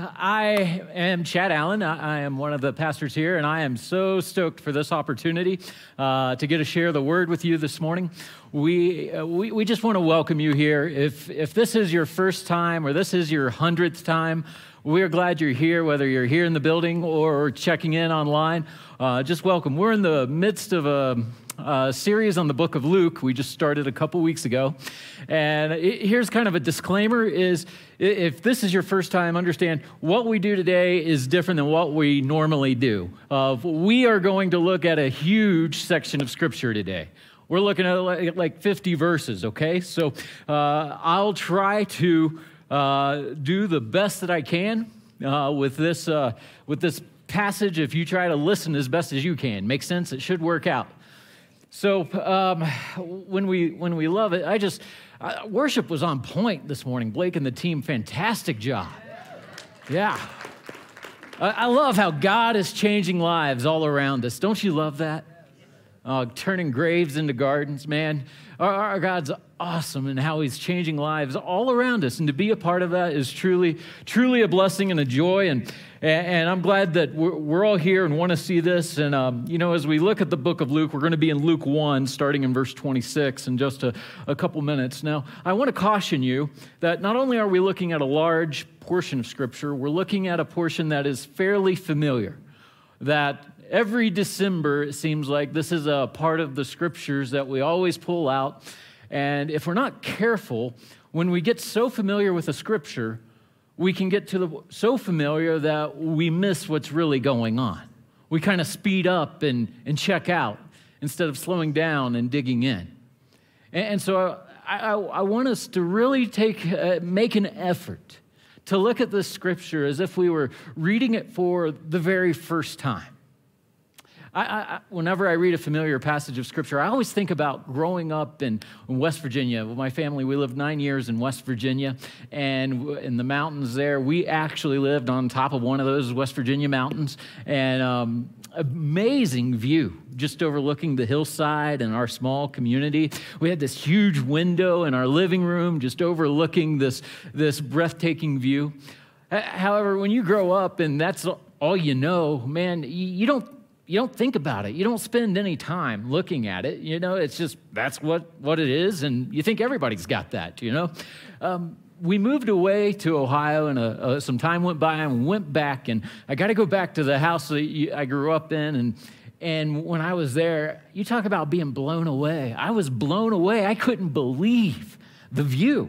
I am Chad Allen. I am one of the pastors here, and I am so stoked for this opportunity uh, to get to share the word with you this morning. We, uh, we, we just want to welcome you here. If, if this is your first time or this is your hundredth time, we're glad you're here, whether you're here in the building or checking in online. Uh, just welcome. We're in the midst of a uh, series on the book of Luke. We just started a couple weeks ago. And it, here's kind of a disclaimer is if this is your first time, understand what we do today is different than what we normally do. Uh, we are going to look at a huge section of scripture today. We're looking at like 50 verses, okay? So uh, I'll try to uh, do the best that I can uh, with this uh, with this passage. If you try to listen as best as you can, makes sense. It should work out. So um, when we when we love it, I just uh, worship was on point this morning. Blake and the team, fantastic job. Yeah, I, I love how God is changing lives all around us. Don't you love that? Uh, turning graves into gardens, man. Our, our God's awesome and how he's changing lives all around us. And to be a part of that is truly, truly a blessing and a joy. And, and I'm glad that we're, we're all here and want to see this. And, um, you know, as we look at the book of Luke, we're going to be in Luke 1, starting in verse 26 in just a, a couple minutes. Now, I want to caution you that not only are we looking at a large portion of Scripture, we're looking at a portion that is fairly familiar. That every December, it seems like this is a part of the Scriptures that we always pull out and if we're not careful, when we get so familiar with a scripture, we can get to the so familiar that we miss what's really going on. We kind of speed up and, and check out instead of slowing down and digging in. And, and so I, I, I, want us to really take, uh, make an effort to look at this scripture as if we were reading it for the very first time. I, I, whenever I read a familiar passage of scripture, I always think about growing up in, in West Virginia. With my family, we lived nine years in West Virginia, and in the mountains there, we actually lived on top of one of those West Virginia mountains, and um, amazing view just overlooking the hillside and our small community. We had this huge window in our living room, just overlooking this, this breathtaking view. However, when you grow up and that's all you know, man, you don't you don't think about it. You don't spend any time looking at it. You know, it's just that's what, what it is, and you think everybody's got that, you know? Um, we moved away to Ohio, and uh, uh, some time went by, and went back, and I got to go back to the house that I grew up in, and and when I was there, you talk about being blown away. I was blown away. I couldn't believe the view.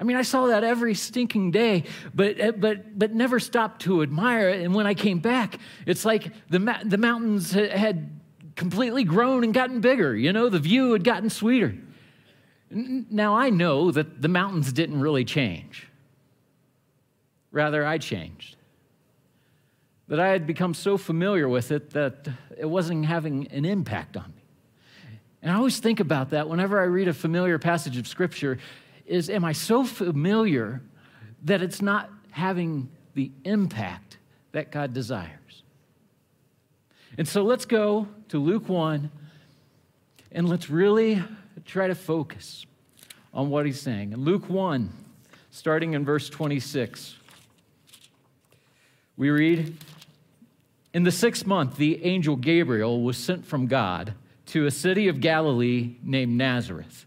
I mean, I saw that every stinking day, but, uh, but, but never stopped to admire it. And when I came back, it's like the, the mountains had completely grown and gotten bigger. You know, the view had gotten sweeter. Now, I know that the mountains didn't really change. Rather, I changed. That I had become so familiar with it that it wasn't having an impact on me. And I always think about that whenever I read a familiar passage of Scripture is am I so familiar that it's not having the impact that God desires? And so let's go to Luke 1 and let's really try to focus on what he's saying. In Luke 1, starting in verse 26, we read In the sixth month, the angel Gabriel was sent from God to a city of Galilee named Nazareth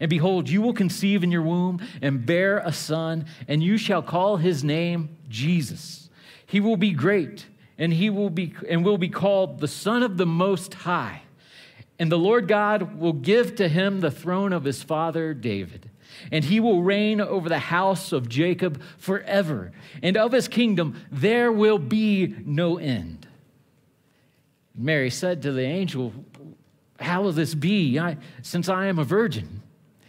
And behold, you will conceive in your womb and bear a son, and you shall call his name Jesus. He will be great, and he will be and will be called the Son of the Most High. And the Lord God will give to him the throne of his father David. And he will reign over the house of Jacob forever. And of his kingdom there will be no end. Mary said to the angel, How will this be, I, since I am a virgin?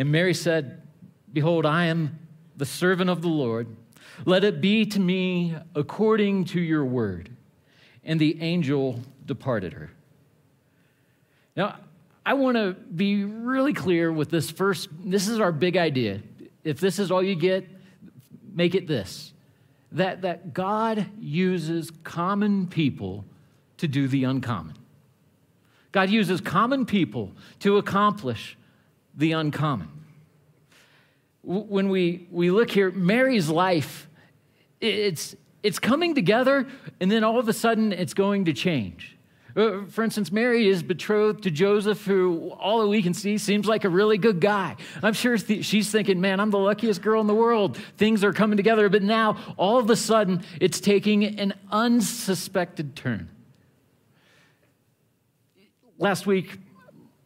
And Mary said, Behold, I am the servant of the Lord. Let it be to me according to your word. And the angel departed her. Now, I want to be really clear with this first. This is our big idea. If this is all you get, make it this that, that God uses common people to do the uncommon. God uses common people to accomplish the uncommon. When we, we look here, Mary's life, it's, it's coming together, and then all of a sudden it's going to change. Uh, for instance, Mary is betrothed to Joseph, who all that we can see seems like a really good guy. I'm sure th- she's thinking, man, I'm the luckiest girl in the world. Things are coming together. But now, all of a sudden, it's taking an unsuspected turn. Last week,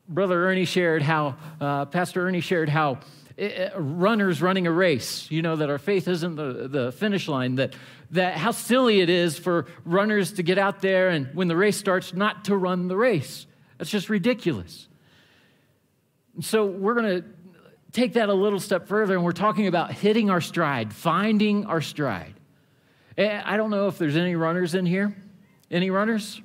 Brother Ernie shared how, uh, Pastor Ernie shared how uh, runners running a race, you know, that our faith isn't the, the finish line, that, that how silly it is for runners to get out there and when the race starts, not to run the race. That's just ridiculous. So we're going to take that a little step further and we're talking about hitting our stride, finding our stride. Eh, I don't know if there's any runners in here. Any runners?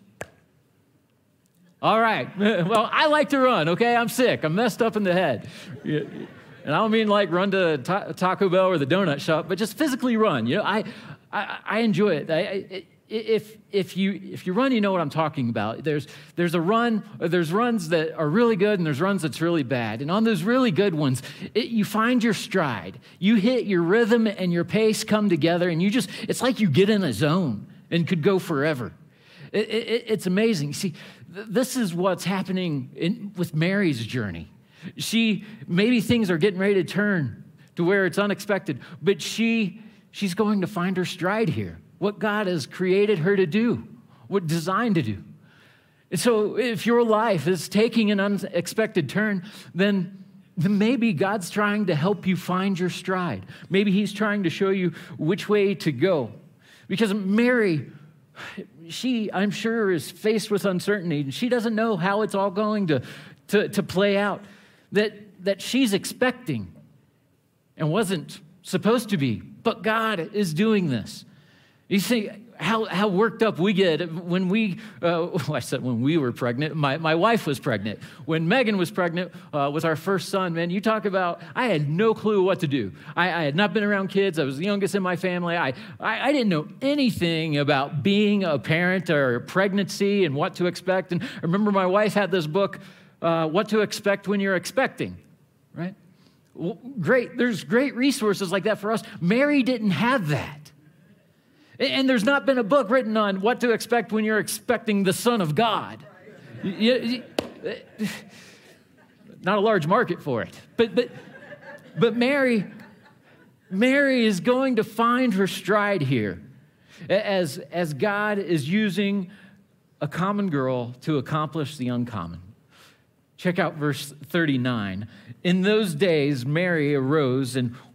All right. Well, I like to run, okay? I'm sick. I'm messed up in the head. And I don't mean like run to Taco Bell or the donut shop, but just physically run. You know, I, I, I enjoy it. I, if, if, you, if you run, you know what I'm talking about. There's, there's a run, there's runs that are really good and there's runs that's really bad. And on those really good ones, it, you find your stride. You hit your rhythm and your pace come together and you just, it's like you get in a zone and could go forever. It, it, it's amazing. See, this is what's happening in, with Mary's journey. She, maybe things are getting ready to turn to where it's unexpected, but she, she's going to find her stride here. What God has created her to do, what designed to do. And so if your life is taking an unexpected turn, then, then maybe God's trying to help you find your stride. Maybe He's trying to show you which way to go. Because Mary, she, I'm sure, is faced with uncertainty and she doesn't know how it's all going to, to, to play out that, that she's expecting and wasn't supposed to be. But God is doing this. You see how, how worked up we get when we, uh, I said when we were pregnant, my, my wife was pregnant. When Megan was pregnant uh, with our first son, man, you talk about, I had no clue what to do. I, I had not been around kids. I was the youngest in my family. I, I, I, didn't know anything about being a parent or pregnancy and what to expect. And I remember my wife had this book, uh, what to expect when you're expecting, right? Well, great. There's great resources like that for us. Mary didn't have that. And there's not been a book written on what to expect when you're expecting the Son of God. Not a large market for it. But, but, but Mary, Mary is going to find her stride here as, as God is using a common girl to accomplish the uncommon. Check out verse 39. In those days, Mary arose and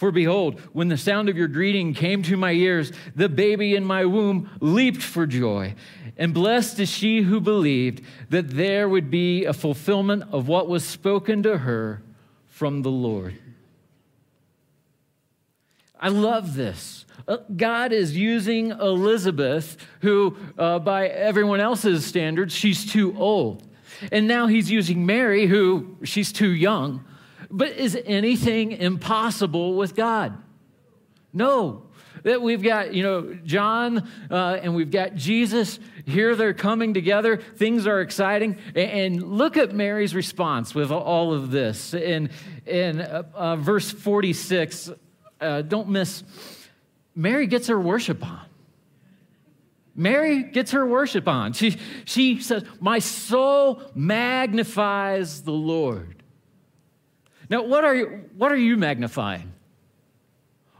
For behold, when the sound of your greeting came to my ears, the baby in my womb leaped for joy. And blessed is she who believed that there would be a fulfillment of what was spoken to her from the Lord. I love this. Uh, God is using Elizabeth, who, uh, by everyone else's standards, she's too old. And now he's using Mary, who she's too young. But is anything impossible with God? No. That we've got, you know, John uh, and we've got Jesus. Here they're coming together. Things are exciting. And, look at Mary's response with all of this. In, in uh, uh, verse 46, uh, don't miss, Mary gets her worship on. Mary gets her worship on. She, she says, My soul magnifies the Lord. Now, what are you, what are you magnifying?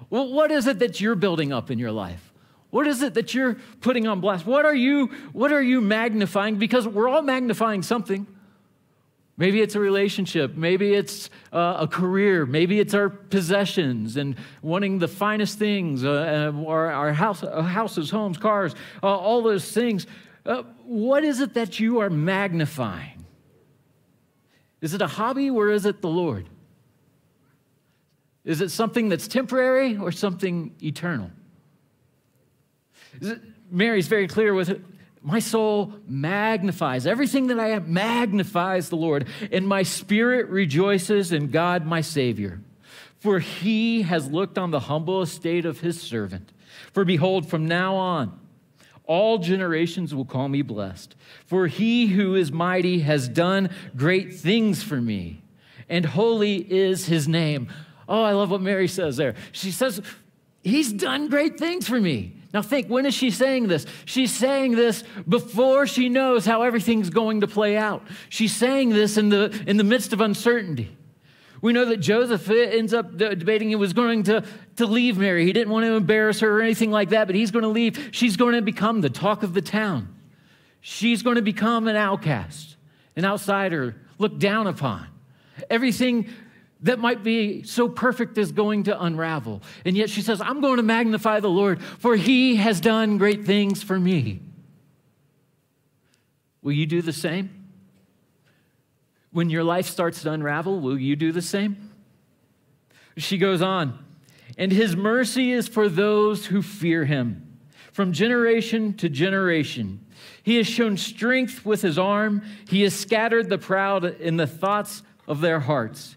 Well, what is it that you're building up in your life? What is it that you're putting on blast? What are you, what are you magnifying? Because we're all magnifying something. Maybe it's a relationship. Maybe it's uh, a career. Maybe it's our possessions and wanting the finest things, uh, or our house, uh, houses, homes, cars, uh, all those things. Uh, what is it that you are magnifying? Is it a hobby or is it the Lord? Is it something that's temporary or something eternal? It, Mary's very clear with it. My soul magnifies, everything that I am magnifies the Lord, and my spirit rejoices in God my Savior. For he has looked on the humble estate of his servant. For behold, from now on, all generations will call me blessed. For he who is mighty has done great things for me, and holy is his name. Oh, I love what Mary says there. She says, He's done great things for me. Now, think, when is she saying this? She's saying this before she knows how everything's going to play out. She's saying this in the, in the midst of uncertainty. We know that Joseph uh, ends up debating he was going to, to leave Mary. He didn't want to embarrass her or anything like that, but he's going to leave. She's going to become the talk of the town. She's going to become an outcast, an outsider, looked down upon. Everything that might be so perfect is going to unravel. And yet she says, I'm going to magnify the Lord, for he has done great things for me. Will you do the same? When your life starts to unravel, will you do the same? She goes on, and his mercy is for those who fear him from generation to generation. He has shown strength with his arm, he has scattered the proud in the thoughts of their hearts.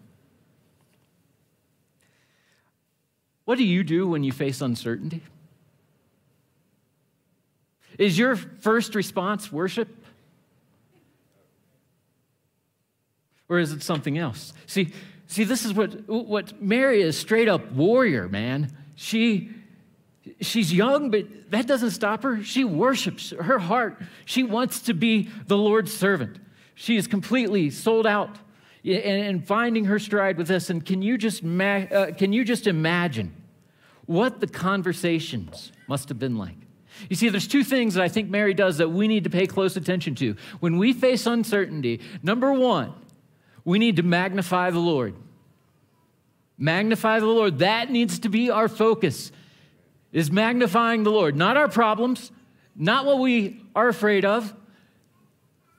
What do you do when you face uncertainty? Is your first response worship? Or is it something else? See, see, this is what, what Mary is straight up warrior, man. She she's young, but that doesn't stop her. She worships her heart. She wants to be the Lord's servant. She is completely sold out and, finding her stride with this. And can you just, uh, can you just imagine what the conversations must have been like? You see, there's two things that I think Mary does that we need to pay close attention to. When we face uncertainty, number one, we need to magnify the Lord. Magnify the Lord. That needs to be our focus, is magnifying the Lord. Not our problems, not what we are afraid of,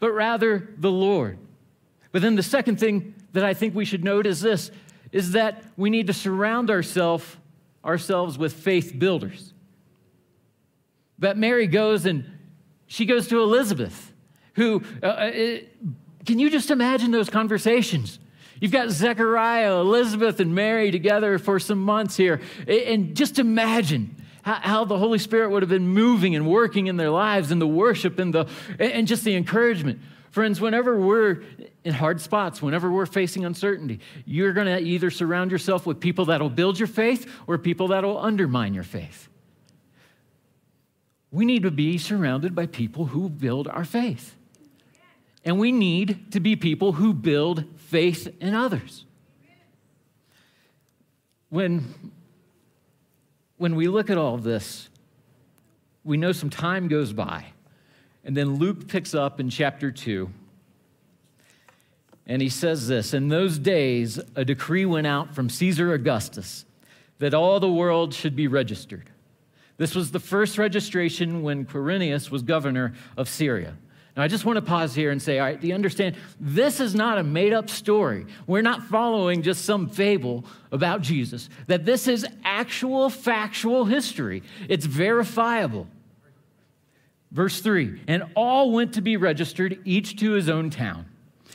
but rather the Lord. But then the second thing that I think we should note is this is that we need to surround ourselves ourselves with faith builders. That Mary goes and she goes to Elizabeth, who, uh, uh can you just imagine those conversations? You've got Zechariah, Elizabeth, and Mary together for some months here. And just imagine how, how, the Holy Spirit would have been moving and working in their lives and the worship and, the, and just the encouragement. Friends, whenever we're in hard spots, whenever we're facing uncertainty, you're going to either surround yourself with people that'll build your faith or people that'll undermine your faith. We need to be surrounded by people who build our faith. And we need to be people who build faith in others. When, when we look at all of this, we know some time goes by. And then Luke picks up in chapter 2. And he says this In those days, a decree went out from Caesar Augustus that all the world should be registered. This was the first registration when Quirinius was governor of Syria. Now, I just want to pause here and say, all right, do you understand? This is not a made up story. We're not following just some fable about Jesus, that this is actual factual history, it's verifiable. Verse 3 And all went to be registered, each to his own town.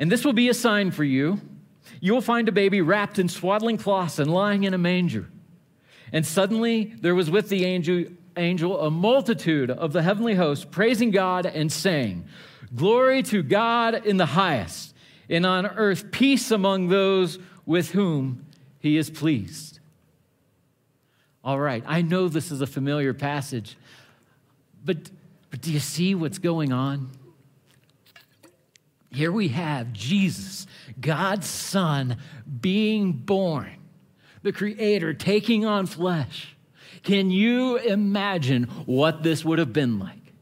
And this will be a sign for you. You will find a baby wrapped in swaddling cloths and lying in a manger. And suddenly there was with the angel, angel a multitude of the heavenly host praising God and saying, Glory to God in the highest, and on earth peace among those with whom he is pleased. All right, I know this is a familiar passage, but, but do you see what's going on? Here we have Jesus, God's Son, being born the Creator taking on flesh. Can you imagine what this would have been like?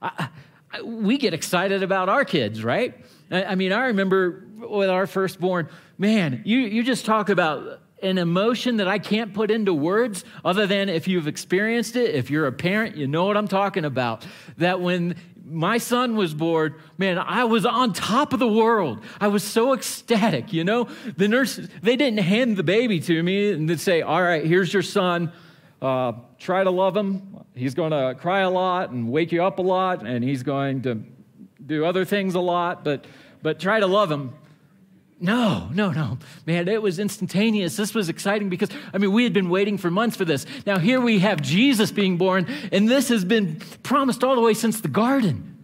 I, I, we get excited about our kids, right? I, I mean, I remember with our firstborn, man, you, you just talk about an emotion that I can't put into words other than if you've experienced it, if you're a parent, you know what I'm talking about. That when my son was born, man, I was on top of the world. I was so ecstatic, you know? The nurses, they didn't hand the baby to me and they'd say, all right, here's your son. Uh, try to love him. He's going to cry a lot and wake you up a lot, and he's going to do other things a lot, but, but try to love him. No, no, no. Man, it was instantaneous. This was exciting because, I mean, we had been waiting for months for this. Now, here we have Jesus being born, and this has been promised all the way since the garden.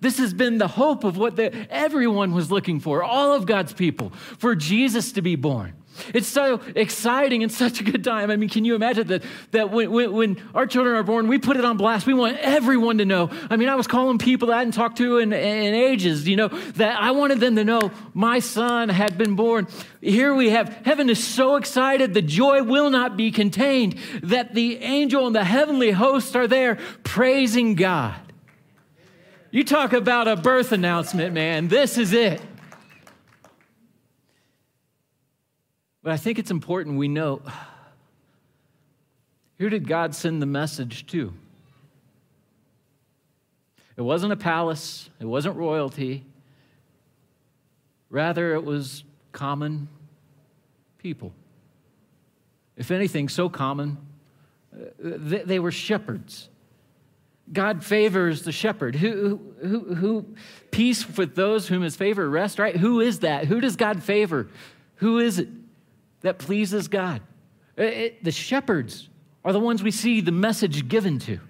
This has been the hope of what the, everyone was looking for, all of God's people, for Jesus to be born. It's so exciting and such a good time. I mean, can you imagine that, that when, when, when, our children are born, we put it on blast. We want everyone to know. I mean, I was calling people that I hadn't talked to in, in ages, you know, that I wanted them to know my son had been born. Here we have heaven is so excited, the joy will not be contained, that the angel and the heavenly hosts are there praising God. You talk about a birth announcement, man. This is it. But I think it's important we know who did God send the message to? It wasn't a palace, it wasn't royalty. Rather, it was common people. If anything, so common, they were shepherds. God favors the shepherd. Who, who, who, peace with those whom his favor rests, right? Who is that? Who does God favor? Who is it? That pleases God. It, it, the shepherds are the ones we see the message given to.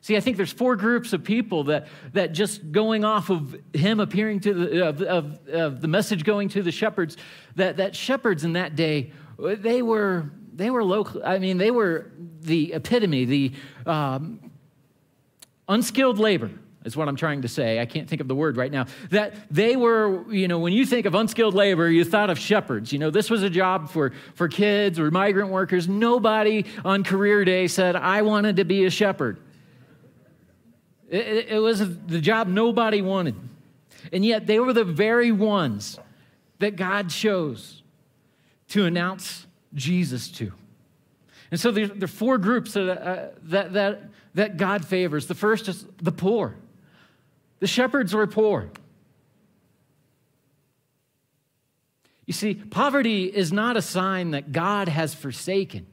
See, I think there's four groups of people that, that just going off of him appearing to the, of, of, of the message going to the shepherds, that, that shepherds in that day, uh, they were, they were local, I mean, they were the epitome, the um, unskilled labor is what I'm trying to say. I can't think of the word right now. That they were, you know, when you think of unskilled labor, you thought of shepherds. You know, this was a job for, for kids or migrant workers. Nobody on career day said, I wanted to be a shepherd. It, it was the job nobody wanted. And yet they were the very ones that God chose to announce Jesus to. And so there, are four groups that, uh, that, that, that God favors. The first is the poor. The shepherds were poor. You see, poverty is not a sign that God has forsaken.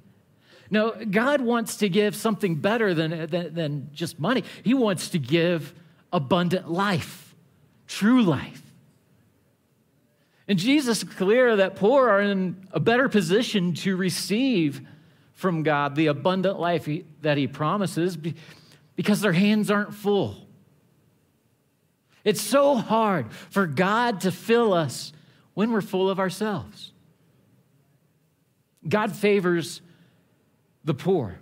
No, God wants to give something better than, than, than just money. He wants to give abundant life, true life. And Jesus is clear that poor are in a better position to receive from God the abundant life he, that He promises because their hands aren't full. It's so hard for God to fill us when we're full of ourselves. God favors the poor.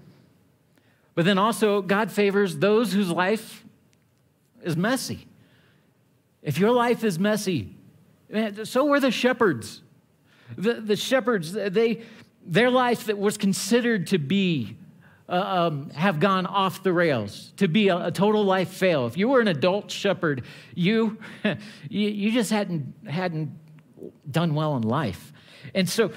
But then also, God favors those whose life is messy. If your life is messy, so were the shepherds. The, the shepherds, they, their life that was considered to be, uh, um, have gone off the rails, to be a, a, total life fail. If you were an adult shepherd, you, you, you just hadn't, hadn't done well in life. And so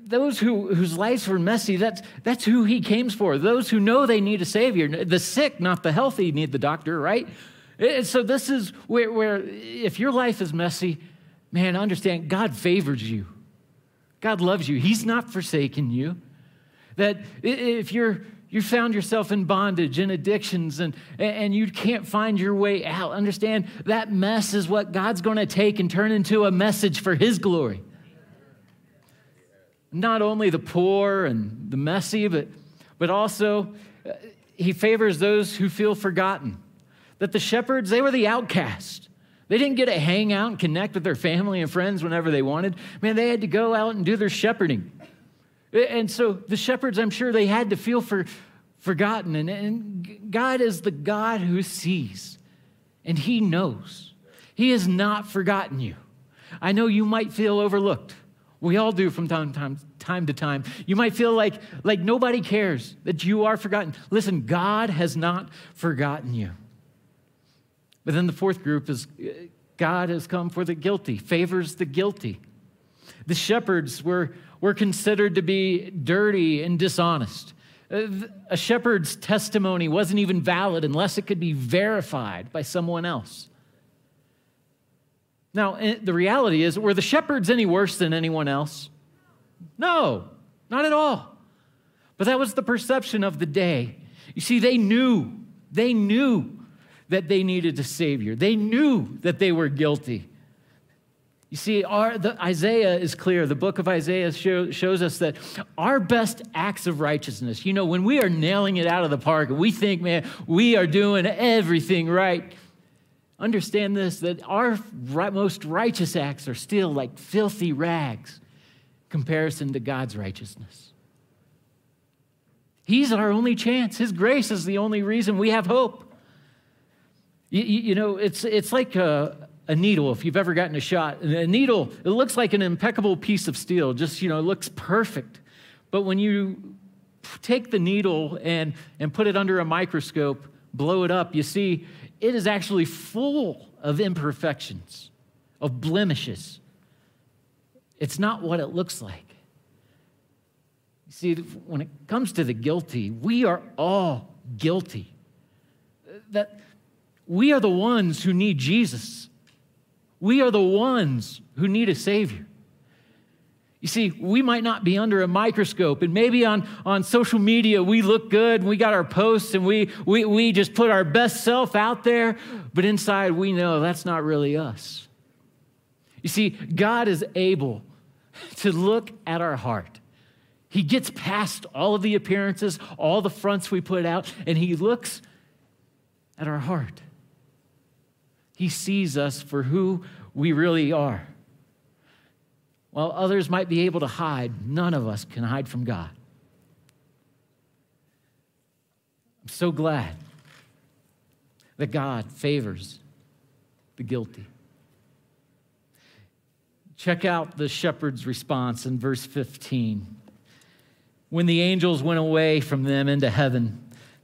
those who, whose lives were messy, that's, that's who he came for. Those who know they need a savior. The sick, not the healthy, need the doctor, right? And so this is where, where if your life is messy, man, understand God favors you. God loves you. He's not forsaken you. That if you're you found yourself in bondage and addictions and, and you can't find your way out. Understand that mess is what God's going to take and turn into a message for His glory not only the poor and the messy, but, but also uh, he favors those who feel forgotten. That the shepherds, they were the outcast. They didn't get to hang out and connect with their family and friends whenever they wanted. Man, they had to go out and do their shepherding. And so the shepherds, I'm sure they had to feel for, forgotten. And, and God is the God who sees, and He knows. He has not forgotten you. I know you might feel overlooked. We all do from time to time, time to time. You might feel like, like nobody cares, that you are forgotten. Listen, God has not forgotten you. But then the fourth group is God has come for the guilty, favors the guilty. The shepherds were, were considered to be dirty and dishonest. Uh, a shepherd's testimony wasn't even valid unless it could be verified by someone else. Now, eh, the reality is, were the shepherds any worse than anyone else? No, not at all. But that was the perception of the day. You see, they knew, they knew that they needed a Savior, they knew that they were guilty. You see, our, the, Isaiah is clear. The book of Isaiah show, shows us that our best acts of righteousness, you know, when we are nailing it out of the park and we think, man, we are doing everything right, understand this that our most righteous acts are still like filthy rags comparison to God's righteousness. He's our only chance. His grace is the only reason we have hope. You, you know, it's, it's like a, a, needle, if you've ever gotten a shot. A needle, it looks like an impeccable piece of steel, just, you know, it looks perfect. But when you take the needle and, and put it under a microscope, blow it up, you see it is actually full of imperfections, of blemishes. It's not what it looks like. You see, when it comes to the guilty, we are all guilty. That we are the ones who need Jesus. We are the ones who need a Savior. You see, we might not be under a microscope, and maybe on, on social media we look good and we got our posts and we, we, we just put our best self out there, but inside we know that's not really us. You see, God is able to look at our heart. He gets past all of the appearances, all the fronts we put out, and He looks at our heart. He sees us for who we really are. While others might be able to hide, none of us can hide from God. I'm so glad that God favors the guilty. Check out the shepherd's response in verse 15. When the angels went away from them into heaven,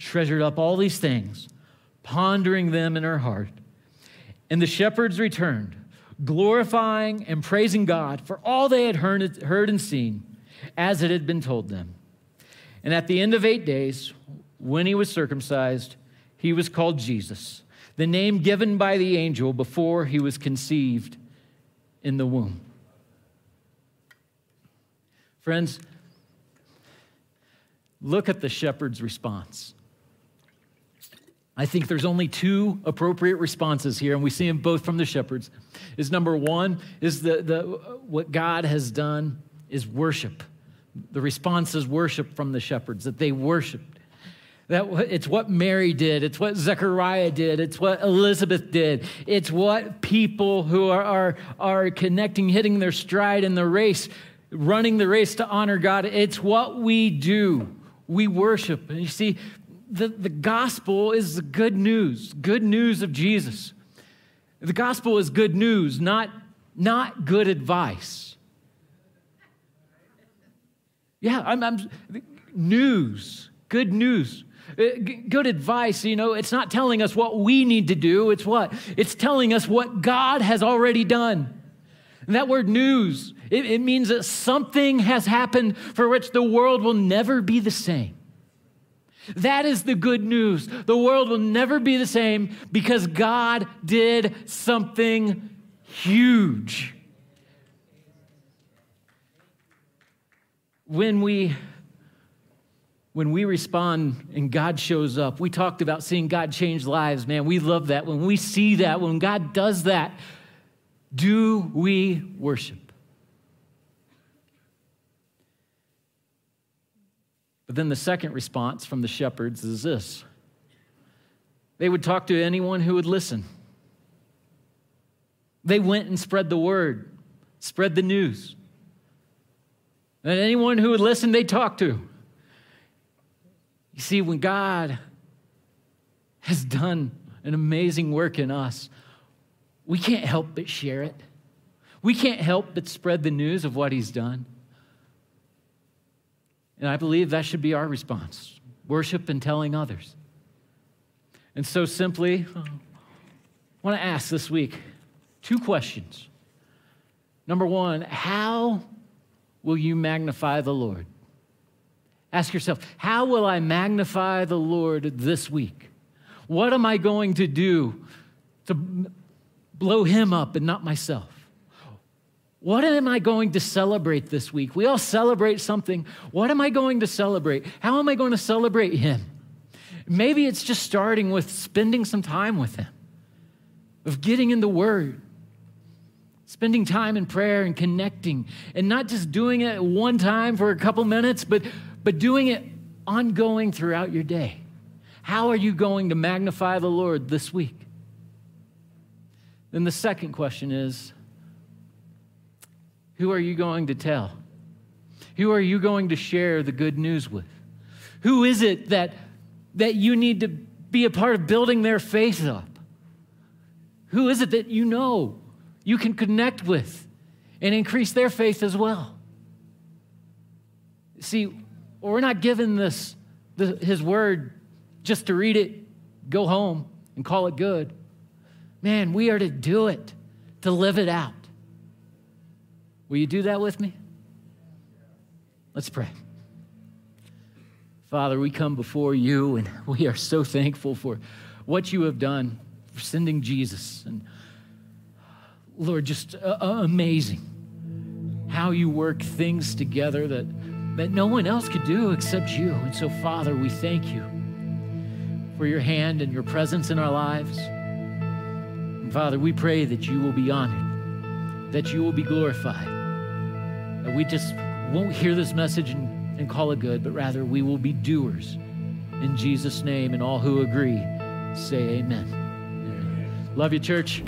treasured up all these things, pondering them in her heart. And the shepherds returned, glorifying and praising God for all they had heard, and seen, as it had been told them. And at the end of eight days, when he was circumcised, he was called Jesus, the name given by the angel before he was conceived in the womb. Friends, look at the shepherd's response. I think there's only two appropriate responses here, and we see them both from the shepherds. Is number one is the, the what God has done is worship. The response is worship from the shepherds, that they worshiped. That it's what Mary did, it's what Zechariah did, it's what Elizabeth did, it's what people who are, are, are connecting, hitting their stride in the race, running the race to honor God. It's what we do. We worship. And you see, the, the gospel is the good news, good news of Jesus. The gospel is good news, not, not good advice. Yeah, I'm, I'm news, good news. Uh, good advice, you know, it's not telling us what we need to do. It's what? It's telling us what God has already done. And that word news, it, it means that something has happened for which the world will never be the same. That is the good news. The world will never be the same because God did something huge. When we when we respond and God shows up, we talked about seeing God change lives, man. We love that. When we see that, when God does that, do we worship? But then the second response from the shepherds is this they would talk to anyone who would listen. They went and spread the word, spread the news. And anyone who would listen, they talked to. You see, when God has done an amazing work in us, we can't help but share it. We can't help but spread the news of what He's done. And I believe that should be our response worship and telling others. And so, simply, I want to ask this week two questions. Number one, how will you magnify the Lord? Ask yourself, how will I magnify the Lord this week? What am I going to do to blow him up and not myself? What am I going to celebrate this week? We all celebrate something. What am I going to celebrate? How am I going to celebrate him? Maybe it's just starting with spending some time with him, of getting in the word, spending time in prayer and connecting, and not just doing it one time for a couple minutes, but but doing it ongoing throughout your day. How are you going to magnify the Lord this week? Then the second question is who are you going to tell? Who are you going to share the good news with? Who is it that, that you need to be a part of building their faith up? Who is it that you know you can connect with and increase their faith as well? See, we're not given this, the, his word just to read it, go home, and call it good. Man, we are to do it, to live it out. Will you do that with me? Let's pray. Father, we come before you and we are so thankful for what you have done, for sending Jesus. And Lord, just uh, amazing how you work things together that that no one else could do except you. And so, Father, we thank you for your hand and your presence in our lives. And Father, we pray that you will be honored, that you will be glorified, that we just won't hear this message and, and call it good, but rather we will be doers. In Jesus' name, and all who agree say amen. amen. Love you, church.